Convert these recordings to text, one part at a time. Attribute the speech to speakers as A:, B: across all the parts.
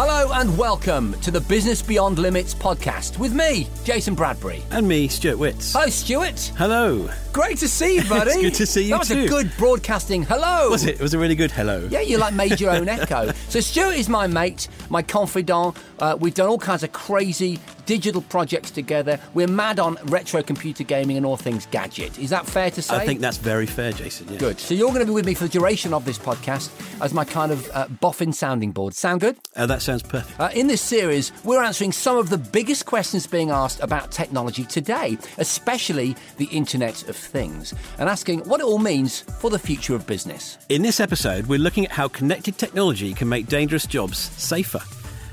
A: Hello and welcome to the Business Beyond Limits podcast with me, Jason Bradbury.
B: And me, Stuart Witts.
A: Hi, Stuart.
B: Hello.
A: Great to see you, buddy.
B: It's good to see you
A: That was
B: too.
A: a good broadcasting hello.
B: Was it? It was a really good hello.
A: Yeah, you like made your own echo. So Stuart is my mate, my confidant. Uh, we've done all kinds of crazy digital projects together. We're mad on retro computer gaming and all things gadget. Is that fair to say?
B: I think that's very fair, Jason. Yeah.
A: Good. So you're going to be with me for the duration of this podcast as my kind of uh, boffin sounding board. Sound good?
B: Uh, that sounds perfect.
A: Uh, in this series, we're answering some of the biggest questions being asked about technology today, especially the Internet of Things, and asking what it all means for the future of business.
B: In this episode, we're looking at how connected technology can make dangerous jobs safer.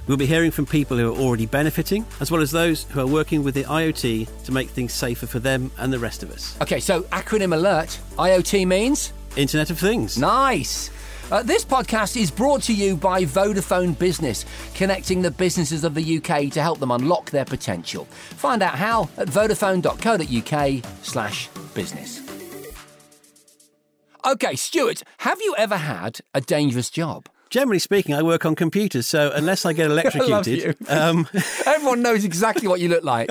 B: We'll be hearing from people who are already benefiting, as well as those who are working with the IoT to make things safer for them and the rest of us.
A: Okay, so acronym alert IoT means?
B: Internet of Things.
A: Nice. Uh, this podcast is brought to you by Vodafone Business, connecting the businesses of the UK to help them unlock their potential. Find out how at vodafone.co.uk slash business. Okay, Stuart, have you ever had a dangerous job?
B: Generally speaking, I work on computers, so unless I get electrocuted,
A: you.
B: um,
A: Everyone knows exactly what you look like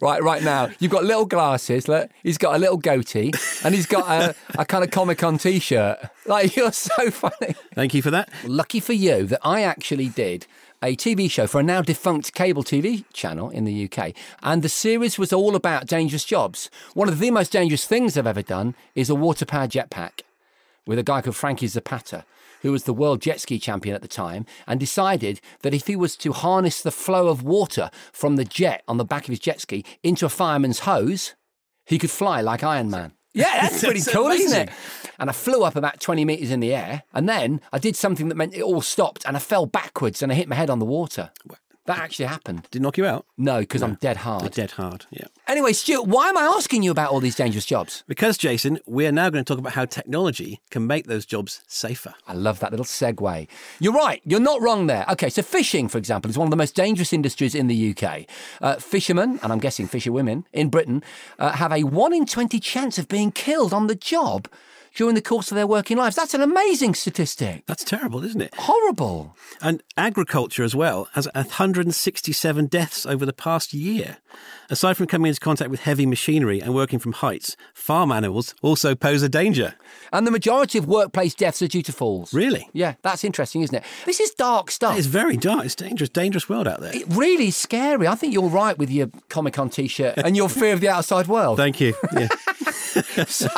A: right right now. You've got little glasses. Look, he's got a little goatee, and he's got a, a kind of Comic Con T-shirt. Like you're so funny.
B: thank you for that.
A: Lucky for you that I actually did a TV show for a now defunct cable TV channel in the UK. And the series was all about dangerous jobs. One of the most dangerous things I've ever done is a water powered jetpack with a guy called Frankie Zapata, who was the world jet ski champion at the time, and decided that if he was to harness the flow of water from the jet on the back of his jet ski into a fireman's hose, he could fly like Iron Man. Yeah, that's pretty
B: That's
A: cool, isn't it? And I flew up about 20 metres in the air, and then I did something that meant it all stopped, and I fell backwards and I hit my head on the water. That actually happened.
B: Did knock you out?
A: No, because I'm dead hard.
B: Dead hard, yeah.
A: Anyway, Stuart, why am I asking you about all these dangerous jobs?
B: Because, Jason, we are now going to talk about how technology can make those jobs safer.
A: I love that little segue. You're right. You're not wrong there. Okay, so fishing, for example, is one of the most dangerous industries in the UK. Uh, fishermen, and I'm guessing fisherwomen in Britain, uh, have a 1 in 20 chance of being killed on the job during the course of their working lives. That's an amazing statistic.
B: That's terrible, isn't it?
A: Horrible.
B: And agriculture as well has 167 deaths over the past year. Aside from coming into contact with heavy machinery and working from heights, farm animals also pose a danger.
A: And the majority of workplace deaths are due to falls.
B: Really?
A: Yeah, that's interesting, isn't it? This is dark stuff.
B: It's very dark. It's dangerous, dangerous world out there.
A: It really is scary. I think you're right with your Comic Con t shirt and your fear of the outside world.
B: Thank you. Yeah.
A: So,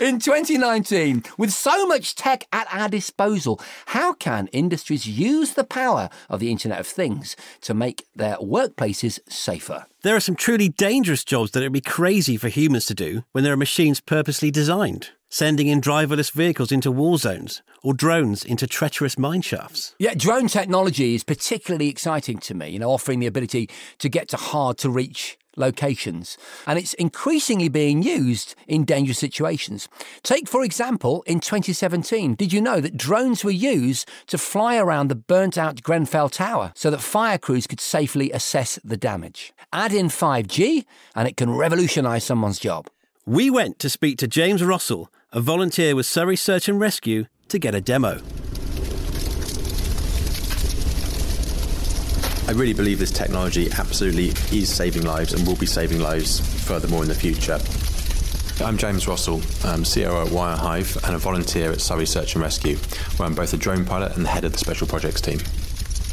A: in 2019, with so much tech at our disposal, how can industries use the power of the Internet of Things to make their workplaces safer?
B: there are some truly dangerous jobs that it would be crazy for humans to do when there are machines purposely designed, sending in driverless vehicles into war zones or drones into treacherous mine shafts.
A: Yeah, drone technology is particularly exciting to me, you know, offering the ability to get to hard to reach locations. And it's increasingly being used in dangerous situations. Take, for example, in 2017, did you know that drones were used to fly around the burnt out Grenfell Tower so that fire crews could safely assess the damage? Add in 5G and it can revolutionise someone's job.
B: We went to speak to James Russell, a volunteer with Surrey Search and Rescue, to get a demo.
C: I really believe this technology absolutely is saving lives and will be saving lives furthermore in the future. I'm James Russell, I'm COO at Wirehive and a volunteer at Surrey Search and Rescue, where I'm both a drone pilot and the head of the Special Projects team.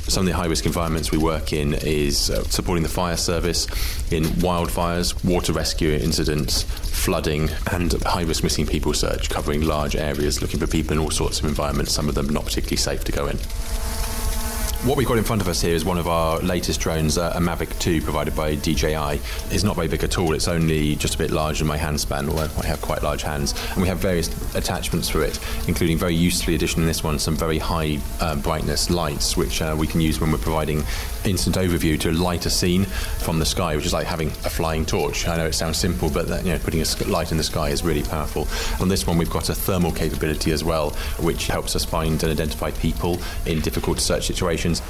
C: Some of the high risk environments we work in is uh, supporting the fire service in wildfires, water rescue incidents, flooding, and high risk missing people search, covering large areas looking for people in all sorts of environments, some of them not particularly safe to go in. What we've got in front of us here is one of our latest drones, uh, a Mavic 2 provided by DJI. It's not very big at all, it's only just a bit larger than my hand span, although I have quite large hands. And we have various attachments for it, including very usefully addition in this one, some very high uh, brightness lights, which uh, we can use when we're providing instant overview to light a scene from the sky, which is like having a flying torch. I know it sounds simple, but that, you know, putting a light in the sky is really powerful. On this one, we've got a thermal capability as well, which helps us find and identify people in difficult search situations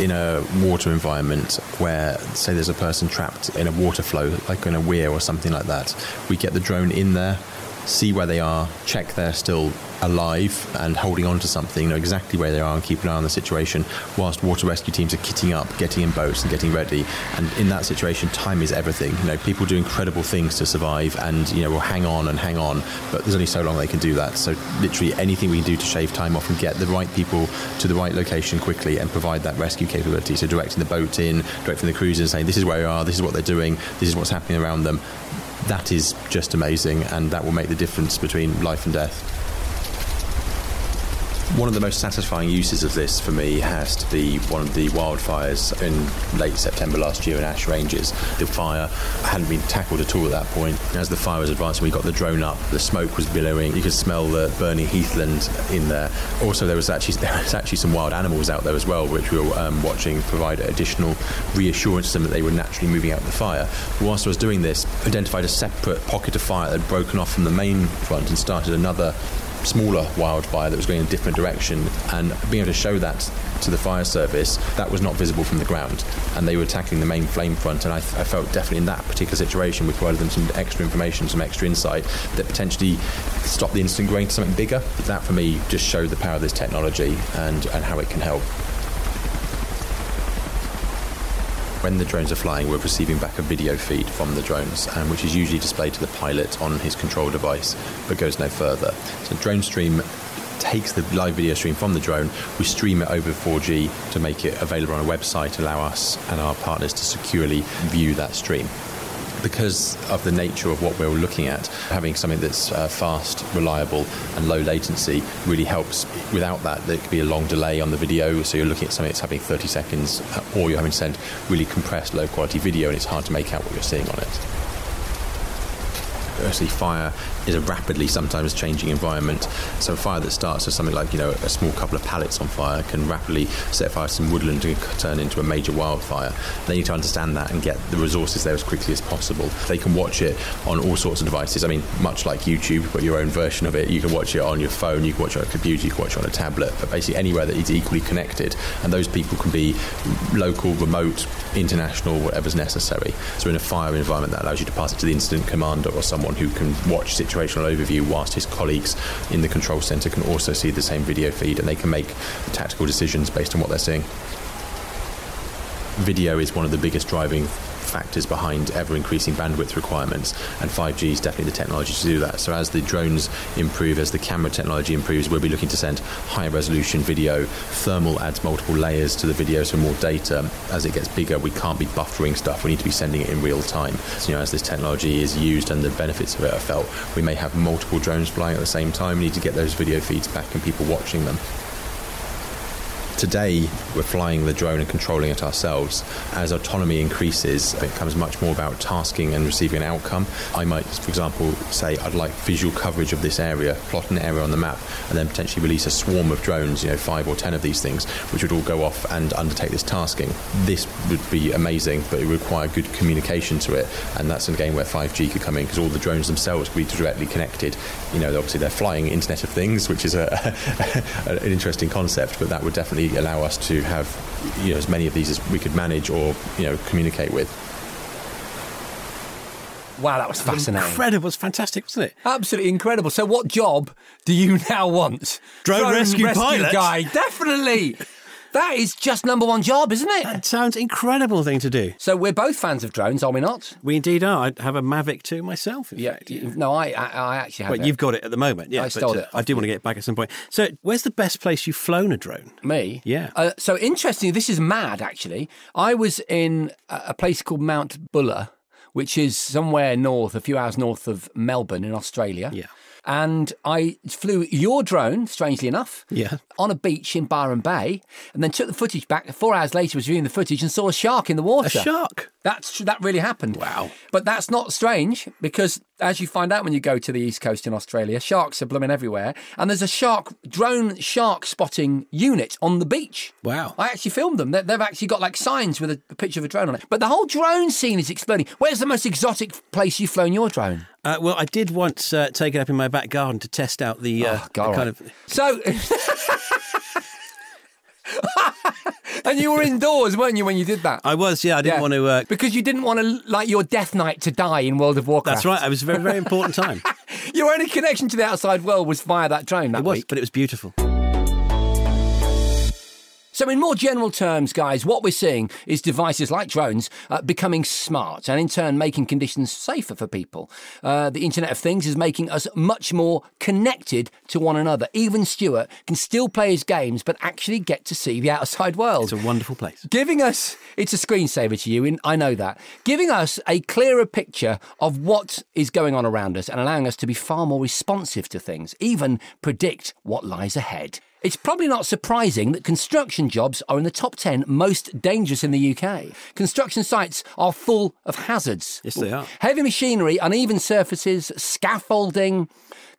C: in a water environment where, say, there's a person trapped in a water flow, like in a weir or something like that, we get the drone in there, see where they are, check they're still alive and holding on to something, know exactly where they are and keep an eye on the situation, whilst water rescue teams are kitting up, getting in boats and getting ready. And in that situation, time is everything. You know, people do incredible things to survive and, you know, will hang on and hang on, but there's only so long they can do that. So literally anything we can do to shave time off and get the right people to the right location quickly and provide that rescue capability. So directing the boat in, directing the crews in, saying this is where we are, this is what they're doing, this is what's happening around them. That is just amazing, and that will make the difference between life and death. One of the most satisfying uses of this for me has to be one of the wildfires in late September last year in Ash Ranges. The fire hadn't been tackled at all at that point. As the fire was advancing, we got the drone up. The smoke was billowing. You could smell the burning heathland in there. Also, there was actually there was actually some wild animals out there as well, which we were um, watching provide additional reassurance to them that they were naturally moving out of the fire. Whilst I was doing this, identified a separate pocket of fire that had broken off from the main front and started another smaller wildfire that was going in a different direction and being able to show that to the fire service that was not visible from the ground. And they were tackling the main flame front and I, I felt definitely in that particular situation we provided them some extra information some extra insight that potentially stopped the incident growing to something bigger. That for me just showed the power of this technology and, and how it can help when the drones are flying, we're receiving back a video feed from the drones, um, which is usually displayed to the pilot on his control device, but goes no further. So Drone Stream takes the live video stream from the drone, we stream it over 4G to make it available on a website, allow us and our partners to securely view that stream because of the nature of what we're looking at, having something that's uh, fast, reliable, and low latency really helps. Without that, there could be a long delay on the video, so you're looking at something that's happening 30 seconds, uh, or you're having to send really compressed, low quality video, and it's hard to make out what you're seeing on it. Firstly, fire is a rapidly sometimes changing environment. So a fire that starts as something like you know a small couple of pallets on fire can rapidly set fire to some woodland and turn into a major wildfire. They need to understand that and get the resources there as quickly as possible. They can watch it on all sorts of devices. I mean, much like YouTube, got your own version of it. You can watch it on your phone, you can watch it on a computer, you can watch it on a tablet, but basically anywhere that is equally connected. And those people can be local, remote, international, whatever's necessary. So in a fire environment, that allows you to pass it to the incident commander or someone who can watch situational overview, whilst his colleagues in the control center can also see the same video feed and they can make tactical decisions based on what they're seeing. Video is one of the biggest driving factors behind ever increasing bandwidth requirements, and 5G is definitely the technology to do that. So, as the drones improve, as the camera technology improves, we'll be looking to send higher resolution video. Thermal adds multiple layers to the video, so more data. As it gets bigger, we can't be buffering stuff, we need to be sending it in real time. So, you know, as this technology is used and the benefits of it are felt, we may have multiple drones flying at the same time. We need to get those video feeds back and people watching them. Today, we're flying the drone and controlling it ourselves. As autonomy increases, it becomes much more about tasking and receiving an outcome. I might, for example, say I'd like visual coverage of this area, plot an area on the map, and then potentially release a swarm of drones, you know, five or ten of these things, which would all go off and undertake this tasking. This would be amazing, but it would require good communication to it, and that's again where 5G could come in because all the drones themselves could be directly connected. You know, obviously they're flying Internet of Things, which is a, an interesting concept, but that would definitely allow us to have you know, as many of these as we could manage or you know communicate with.
A: Wow, that was fascinating.
B: Incredible. It was fantastic, wasn't it?
A: Absolutely incredible. So, what job do you now want?
B: Drone, rescue, pilot?
A: guy. Definitely. That is just number one job, isn't it?
B: That sounds incredible thing to do.
A: So we're both fans of drones, are we not?
B: We indeed are. I have a Mavic 2 myself.
A: Yeah. Fact, yeah. No, I, I, I actually have.
B: Well, it. you've got it at the moment. Yeah,
A: I stole
B: but,
A: it.
B: Uh, I do want to get it back at some point. So, where's the best place you've flown a drone?
A: Me?
B: Yeah.
A: Uh, so interesting. This is mad. Actually, I was in a place called Mount Buller, which is somewhere north, a few hours north of Melbourne in Australia.
B: Yeah
A: and I flew your drone, strangely enough,
B: yeah.
A: on a beach in Byron Bay, and then took the footage back. Four hours later, was viewing the footage and saw a shark in the water.
B: A shark.
A: That's that really happened.
B: Wow.
A: But that's not strange because, as you find out when you go to the east coast in Australia, sharks are blooming everywhere, and there's a shark drone shark spotting unit on the beach.
B: Wow.
A: I actually filmed them. They've actually got like signs with a, a picture of a drone on it. But the whole drone scene is exploding. Where's the most exotic place you've flown your drone?
B: Uh, well, I did once uh, take it up in my back garden to test out the, uh,
A: oh,
B: the kind of.
A: So. and you were indoors, weren't you, when you did that?
B: I was, yeah. I didn't yeah. want to
A: uh... because you didn't want to like your death knight to die in World of Warcraft.
B: That's right. It was a very, very important time.
A: Your only connection to the outside world was via that drone that
B: It was,
A: week.
B: but it was beautiful.
A: So, in more general terms, guys, what we're seeing is devices like drones uh, becoming smart and in turn making conditions safer for people. Uh, the Internet of Things is making us much more connected to one another. Even Stuart can still play his games, but actually get to see the outside world.
B: It's a wonderful place.
A: Giving us, it's a screensaver to you, I know that. Giving us a clearer picture of what is going on around us and allowing us to be far more responsive to things, even predict what lies ahead. It's probably not surprising that construction jobs are in the top 10 most dangerous in the UK. Construction sites are full of hazards.
B: Yes, they are.
A: Heavy machinery, uneven surfaces, scaffolding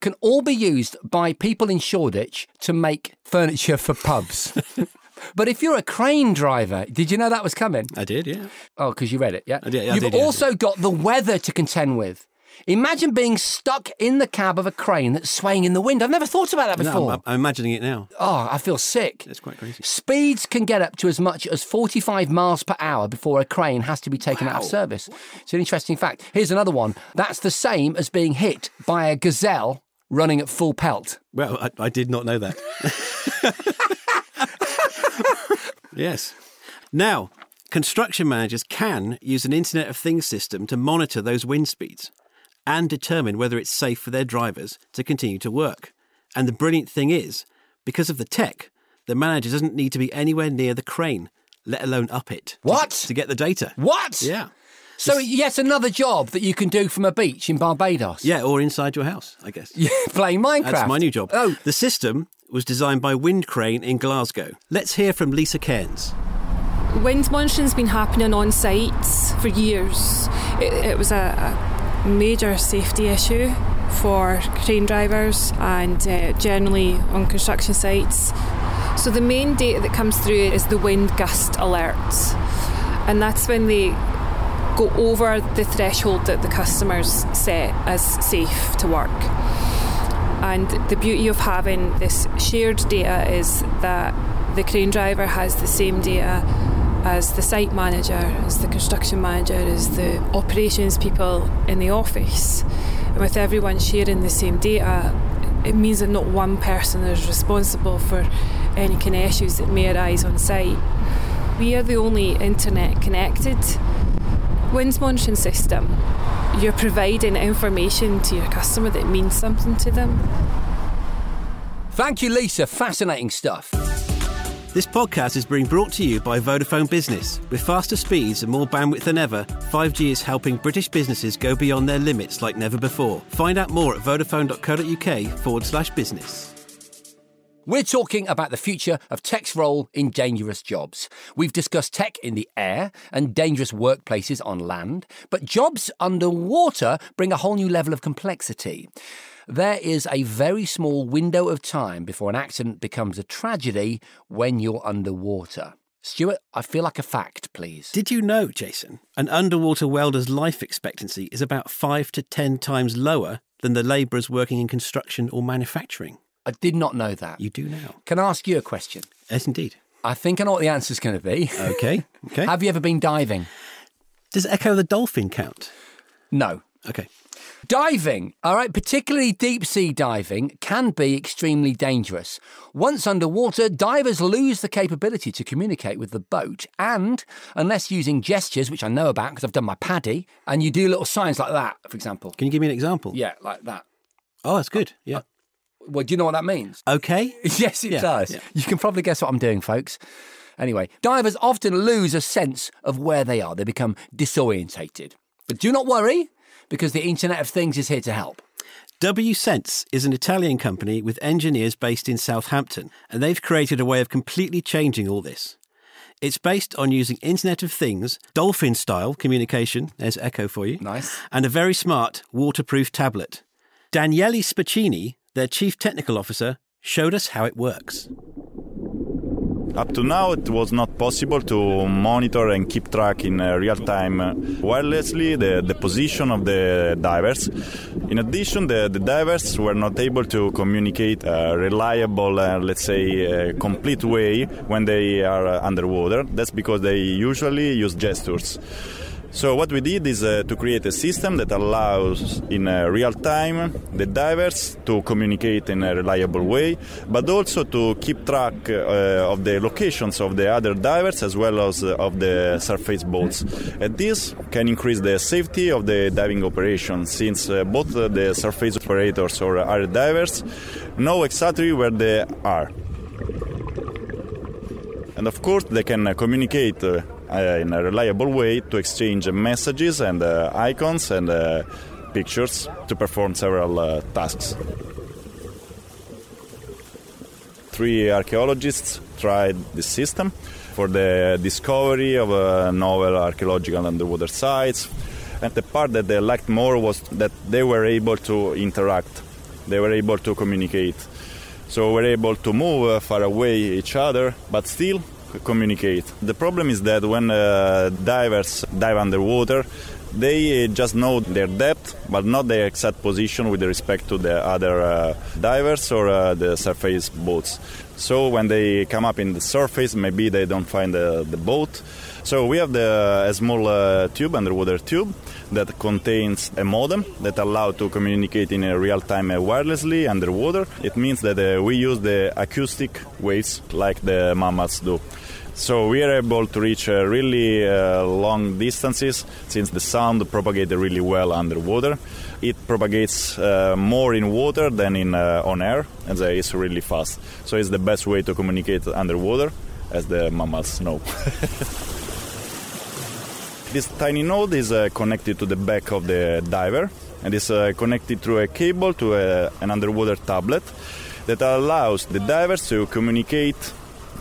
A: can all be used by people in Shoreditch to make furniture for pubs. but if you're a crane driver, did you know that was coming?
B: I did, yeah.
A: Oh, because you read it, yeah?
B: I did, yeah,
A: You've
B: did, yeah,
A: also got the weather to contend with. Imagine being stuck in the cab of a crane that's swaying in the wind. I've never thought about that
B: No,
A: before.
B: I'm, I'm imagining it now.
A: oh, I feel sick.
B: It's quite crazy.
A: Speeds can get up to as much as 45 miles per hour before a crane has to be taken out of service. It's an interesting fact. Here's another one. That's the same as being hit by a gazelle running at full pelt.
B: Well, I, I did not know that. yes. Now, construction managers can use an Internet of Things system to monitor those wind speeds and determine whether it's safe for their drivers to continue to work. And the brilliant thing is, because of the tech, the manager doesn't need to be anywhere near the crane, let alone up it. to-
A: What?
B: To, get the data.
A: What?
B: Yeah.
A: So, yes, another job that you can do from a beach in Barbados.
B: Yeah, or inside your house, I guess.
A: Yeah, playing Minecraft.
B: That's my new job.
A: Oh,
B: The system was designed by Wind Crane in Glasgow. Let's hear from Lisa Cairns.
D: Wind monitoring's been happening on sites for years. It, it was a, a major safety issue for crane drivers and uh, generally on construction sites. So the main data that comes through is the wind gust alerts, and that's when they go over the threshold that the customers set as safe to work. And the beauty of having this shared data is that the crane driver has the same data as the site manager, as the construction manager, as the operations people in the office. And with everyone sharing the same data, it means that not one person is responsible for any kind of issues that may arise on site. We are the only internet connected winds monitoring system. You're providing information to your customer that means something to them.
A: thank you, Lisa. Fascinating stuff.
B: This podcast is being brought to you by Vodafone Business. With faster speeds and more bandwidth than ever, 5G is helping British businesses go beyond their limits like never before. Find out more at vodafone.co.uk forward slash business.
A: We're talking about the future of tech's role in dangerous jobs. We've discussed tech in the air and dangerous workplaces on land, but jobs underwater bring a whole new level of complexity. There is a very small window of time before an accident becomes a tragedy when you're underwater. Stuart, I feel like a fact, please.
B: Did you know, Jason, an underwater welder's life expectancy is about 5 to 10 times lower than the labourers working in construction or manufacturing?
A: I did not know that.
B: You do now.
A: Can I ask you a question?
B: Yes, indeed.
A: I think I know what the answer's going to be.
B: Okay. Okay.
A: Have you ever been diving?
B: Does Echo the Dolphin count?
A: No.
B: Okay.
A: Diving, all right, particularly deep sea diving, can be extremely dangerous. Once underwater, divers lose the capability to communicate with the boat, and unless using gestures, which I know about because I've done my PADI, and you do little signs like that, for example.
B: Can you give me an example?
A: Yeah, like that.
B: Oh, that's good. Uh, yeah.
A: Uh, well, do you know what that means?
B: Okay.
A: yes, it
B: Yeah,
A: does.
B: yeah.
A: You can probably guess what I'm doing, folks. Anyway, divers often lose a sense of where they are. They become disorientated. But do not worry, because the Internet of Things is here to help.
B: WSense is an Italian company with engineers based in Southampton, and they've created a way of completely changing all this. It's based on using Internet of Things, dolphin style communication, there's Echo for you,
A: Nice.
B: and a very smart waterproof tablet. Daniele Spaccini, their chief technical officer, showed us how it works.
E: Up to now, it was not possible to monitor and keep track in uh, real time uh, wirelessly the, the position of the divers. In addition, the, the divers were not able to communicate a reliable, uh, let's say, uh, complete way when they are underwater. That's because they usually use gestures. So what we did is uh, to create a system that allows in uh, real time the divers to communicate in a reliable way, but also to keep track uh, of the locations of the other divers as well as uh, of the surface boats. And this can increase the safety of the diving operation since uh, both the surface operators or other divers know exactly where they are. And of course, they can uh, communicate in a reliable way to exchange messages and uh, icons and uh, pictures to perform several tasks. Three archaeologists tried this system for the discovery of novel archaeological underwater sites. And the part that they liked more was that they were able to interact, they were able to communicate. So we're able to move far away each other, but still communicate. The problem is that when uh, divers dive underwater, they just know their depth, but not their exact position with respect to the other uh, divers or uh, the surface boats. So when they come up in the surface, maybe they don't find the, the boat. So we have the a small uh, tube, underwater tube, that contains a modem that allow to communicate in real time uh, wirelessly underwater. It means that uh, we use the acoustic waves like the mammals do. So we are able to reach uh, really uh, long distances since the sound propagates really well underwater. It propagates uh, more in water than in uh, on air, and it's really fast. So it's the best way to communicate underwater, as the mammals know. this tiny node is uh, connected to the back of the diver and is uh, connected through a cable to a, an underwater tablet that allows the divers to communicate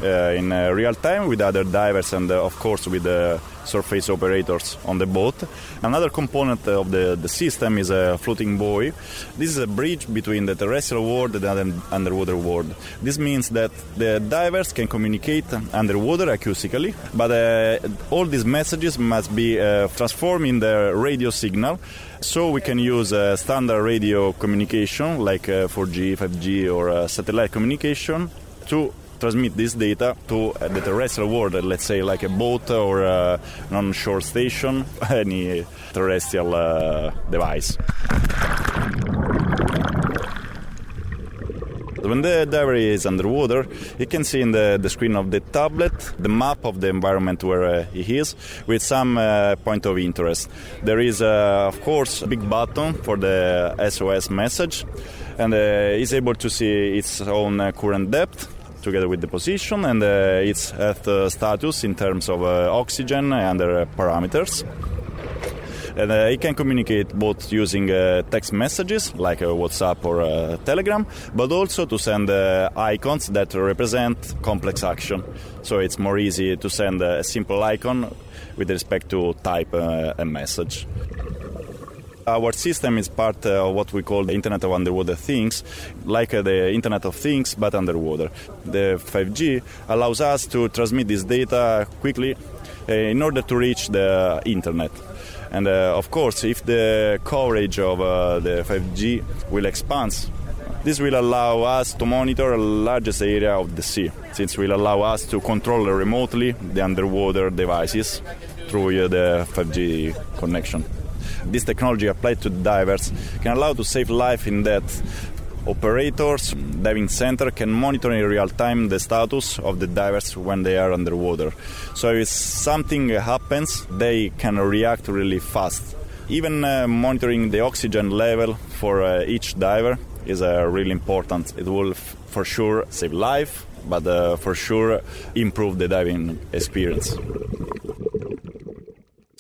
E: in uh, real time with other divers and, uh, of course, with the surface operators on the boat. Another component of the, the system is a floating buoy. This is a bridge between the terrestrial world and the underwater world. This means that the divers can communicate underwater acoustically, but uh, all these messages must be uh, transformed in the radio signal. So we can use uh, standard radio communication like 4G, 5G, or satellite communication to transmit this data to uh, the terrestrial world, let's say like a boat or a non-shore station, any terrestrial uh, device. When the diver is underwater, he can see in the, the screen of the tablet the map of the environment where uh, he is with some uh, point of interest. There is, uh, of course, a big button for the SOS message, and uh, he's able to see its own uh, current depth together with the position and uh, its Earth uh, status in terms of uh, oxygen and other parameters. And uh, it can communicate both using uh, text messages like uh, WhatsApp or Telegram, but also to send icons that represent complex action. So it's more easy to send a simple icon with respect to type a message. Our system is part of what we call the Internet of Underwater Things, like uh, the Internet of Things but underwater. The 5G allows us to transmit this data quickly uh, in order to reach the Internet. And uh, of course, if the coverage of uh, the 5G will expand, this will allow us to monitor the largest area of the sea, since it will allow us to control remotely the underwater devices through uh, the 5G connection this technology applied to divers can allow to save life in that operators, diving center can monitor in real time the status of the divers when they are underwater. So if something happens, they can react really fast. Even uh, monitoring the oxygen level for uh, each diver is uh, really important. It will f- for sure save life, but uh, for sure improve the diving experience.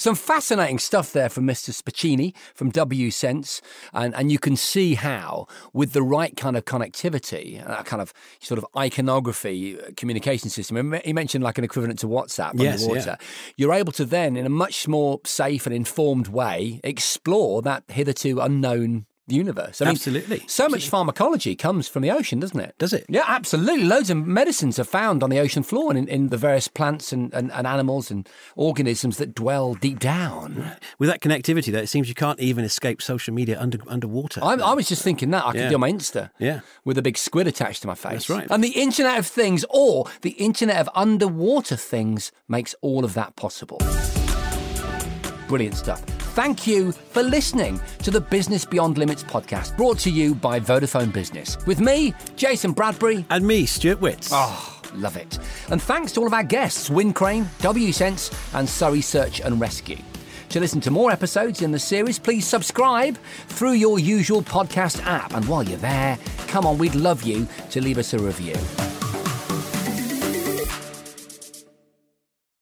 A: Some fascinating stuff there from Mr. Spaccini from WSense, and, and you can see how, with the right kind of connectivity, that kind of sort of iconography uh, communication system, he mentioned like an equivalent to WhatsApp
B: yes,
A: underwater,
B: yeah.
A: you're able to then, in a much more safe and informed way, explore that hitherto unknown universe.
B: I absolutely.
A: Mean, so much pharmacology comes from the ocean, doesn't it?
B: Does it?
A: Yeah, absolutely. Loads of medicines are found on the ocean floor and in, in the various plants and, and, and, animals and organisms that dwell deep down.
B: With that connectivity, though, it seems you can't even escape social media under underwater.
A: I, I was just thinking that. I could yeah. do on my Insta.
B: Yeah.
A: With a big squid attached to my face.
B: That's right.
A: And the Internet of Things or the Internet of Underwater Things makes all of that possible. Brilliant stuff. Thank you for listening to the Business Beyond Limits podcast brought to you by Vodafone Business. With me, Jason Bradbury.
B: And me, Stuart Witts.
A: Oh, love it. And thanks to all of our guests, Windcrane, WSense, and Surrey Search and Rescue. To listen to more episodes in the series, please subscribe through your usual podcast app. And while you're there, come on, we'd love you to leave us a review.